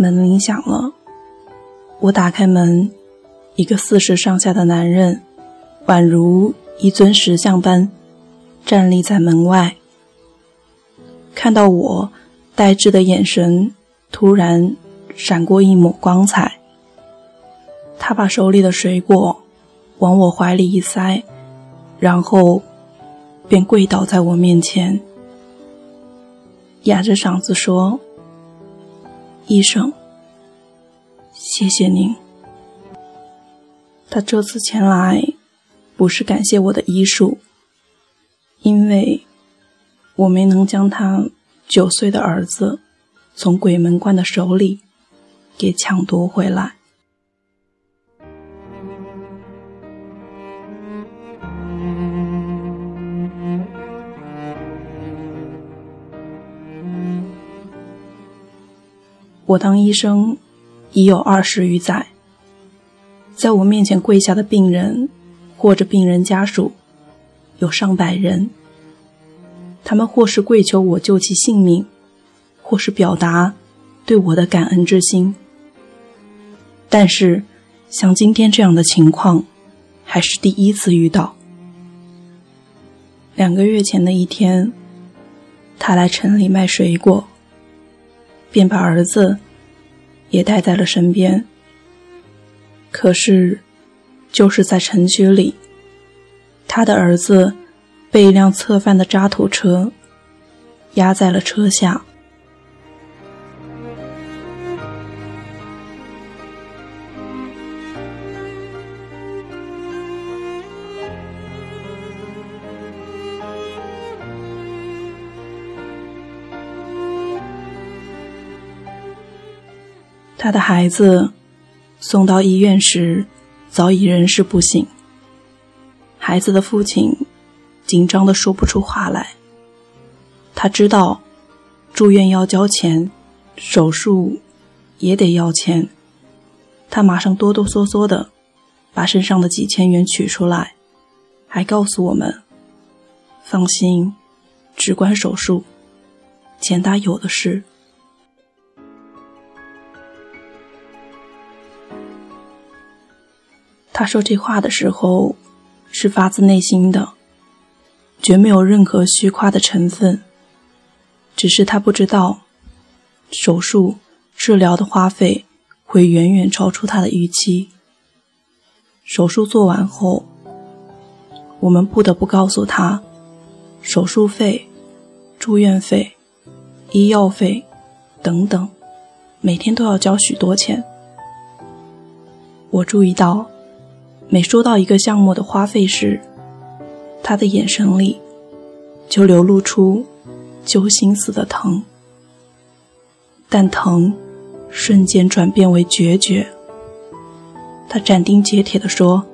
门铃响了，我打开门，一个四十上下的男人，宛如一尊石像般站立在门外。看到我，呆滞的眼神突然闪过一抹光彩。他把手里的水果往我怀里一塞，然后便跪倒在我面前，哑着嗓子说。医生，谢谢您。他这次前来，不是感谢我的医术，因为我没能将他九岁的儿子从鬼门关的手里给抢夺回来。我当医生已有二十余载，在我面前跪下的病人或者病人家属有上百人。他们或是跪求我救其性命，或是表达对我的感恩之心。但是，像今天这样的情况，还是第一次遇到。两个月前的一天，他来城里卖水果。便把儿子也带在了身边。可是，就是在城区里，他的儿子被一辆侧翻的渣土车压在了车下。他的孩子送到医院时，早已人事不省。孩子的父亲紧张的说不出话来。他知道住院要交钱，手术也得要钱。他马上哆哆嗦嗦的把身上的几千元取出来，还告诉我们：“放心，只管手术，钱他有的是。”他说这话的时候，是发自内心的，绝没有任何虚夸的成分。只是他不知道，手术治疗的花费会远远超出他的预期。手术做完后，我们不得不告诉他，手术费、住院费、医药费等等，每天都要交许多钱。我注意到。每说到一个项目的花费时，他的眼神里就流露出揪心似的疼，但疼瞬间转变为决绝。他斩钉截铁地说：“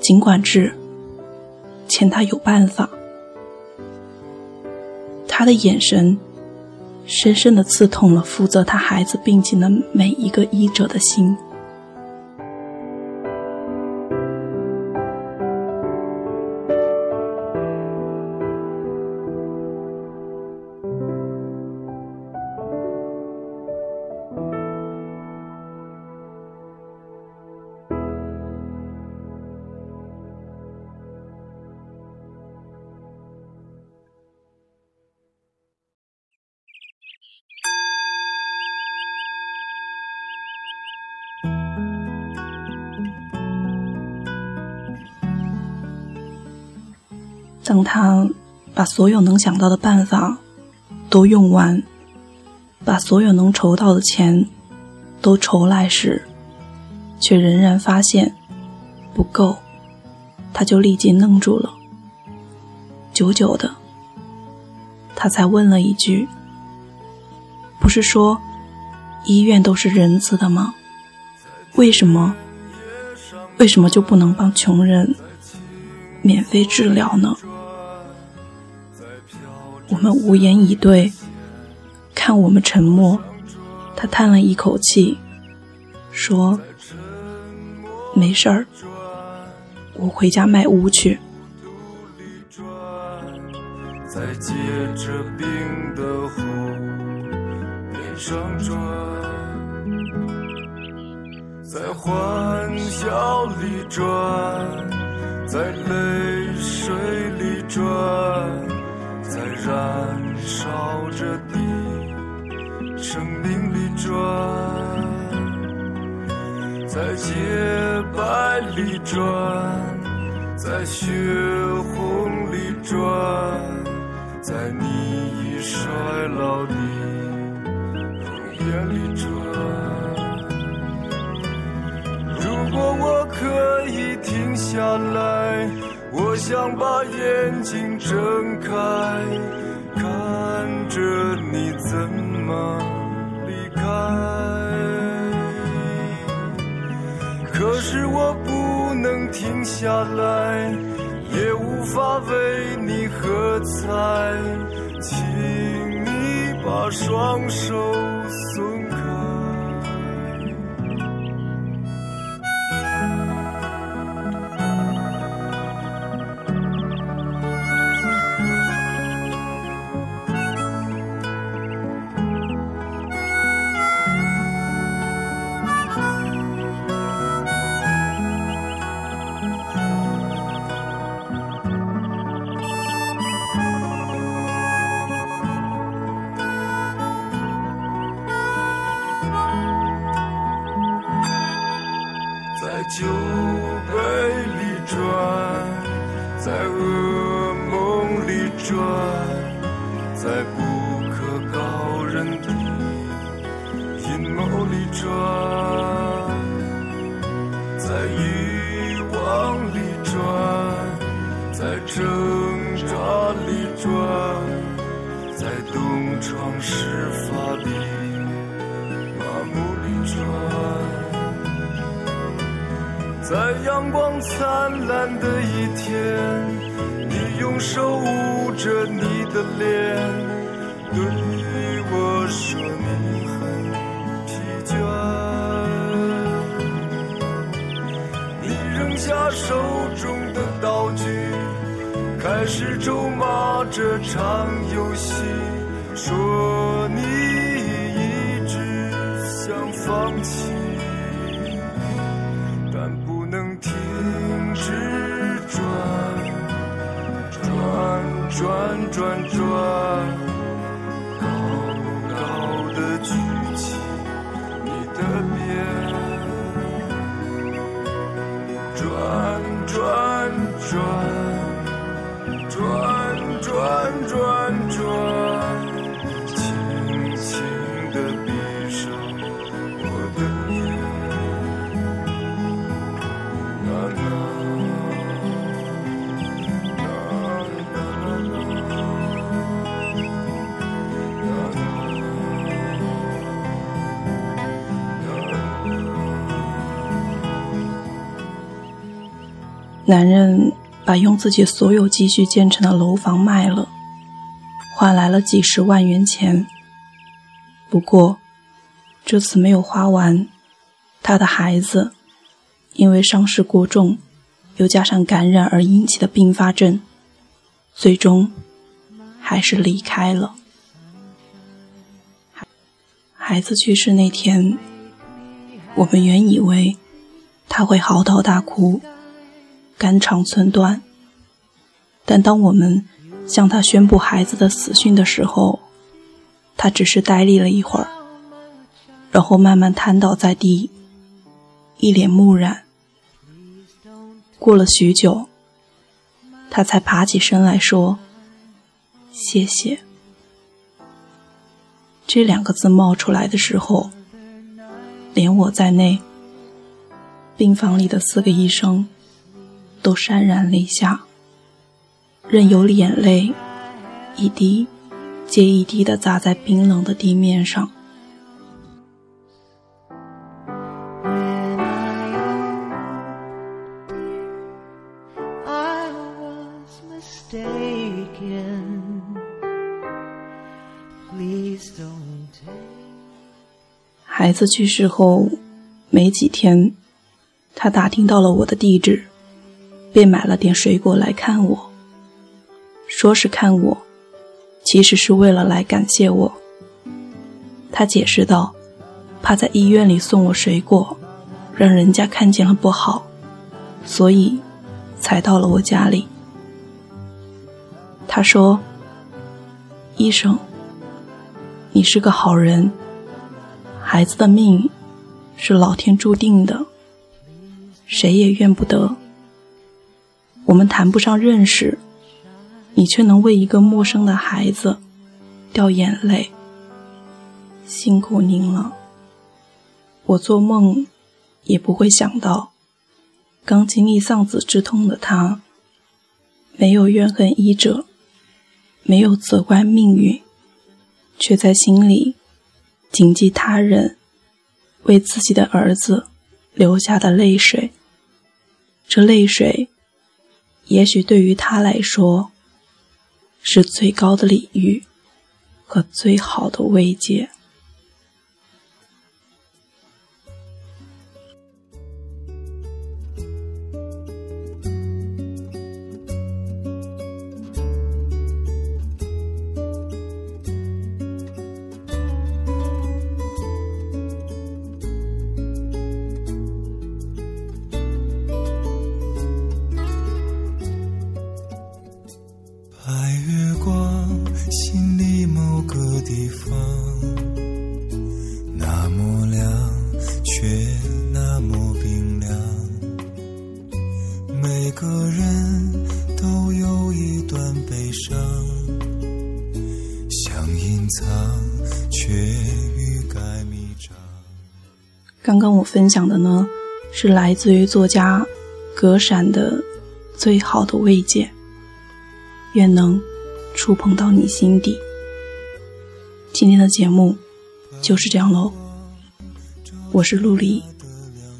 尽管治，钱他有办法。”他的眼神深深地刺痛了负责他孩子病情的每一个医者的心。当他把所有能想到的办法都用完，把所有能筹到的钱都筹来时，却仍然发现不够，他就立即愣住了。久久的，他才问了一句：“不是说医院都是仁慈的吗？为什么？为什么就不能帮穷人免费治疗呢？”我们无言以对，看我们沉默。他叹了一口气，说：“没事儿，我回家卖屋去。”在结着冰的湖面上转。在欢笑里转，在泪水里转，在燃烧着的生命里转，在洁白里转，在血红里转，在你已衰老的想把眼睛睁开，看着你怎么离开。可是我不能停下来，也无法为你喝彩，请你把双手松在酒杯里转，在噩梦里转，在不可告人的阴谋里转，在阳光灿烂的一天，你用手捂着你的脸，对我说你很疲倦。你扔下手中的道具，开始咒骂这场游戏，说你一直想放弃。转转转，高高的举起你的鞭，转转转，男人把用自己所有积蓄建成的楼房卖了，换来了几十万元钱。不过，这次没有花完，他的孩子因为伤势过重，又加上感染而引起的并发症，最终还是离开了。孩子去世那天，我们原以为他会嚎啕大哭。肝肠寸断。但当我们向他宣布孩子的死讯的时候，他只是呆立了一会儿，然后慢慢瘫倒在地，一脸木然。过了许久，他才爬起身来说：“谢谢。”这两个字冒出来的时候，连我在内，病房里的四个医生。都潸然泪下，任由眼泪一滴接一滴地砸在冰冷的地面上。孩子去世后没几天，他打听到了我的地址。便买了点水果来看我，说是看我，其实是为了来感谢我。他解释道：“怕在医院里送我水果，让人家看见了不好，所以才到了我家里。他说：“医生，你是个好人，孩子的命是老天注定的，谁也怨不得。我们谈不上认识，你却能为一个陌生的孩子掉眼泪，辛苦您了。我做梦也不会想到，刚经历丧子之痛的他，没有怨恨医者。”没有责怪命运，却在心里谨记他人为自己的儿子流下的泪水。这泪水，也许对于他来说，是最高的礼遇和最好的慰藉。刚刚我分享的呢，是来自于作家格闪的最好的慰藉，愿能触碰到你心底。今天的节目就是这样喽，我是陆离，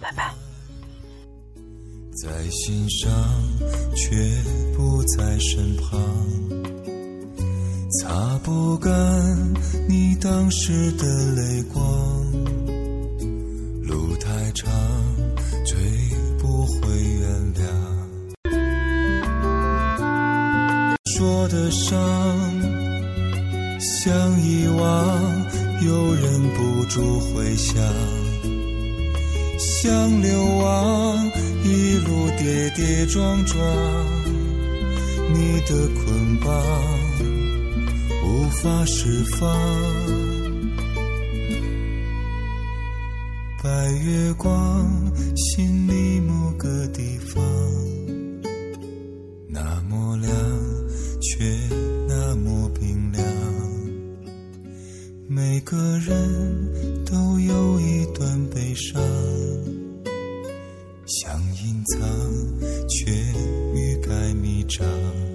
拜拜。在心上，却不在身旁，擦不干你当时的泪光。长，最不会原谅。说的伤，像遗忘，又忍不住回想。像流亡，一路跌跌撞撞，你的捆绑无法释放。白月光心里某个地方那么亮却那么冰凉。每个人都有一段悲伤想隐藏却欲盖弥彰。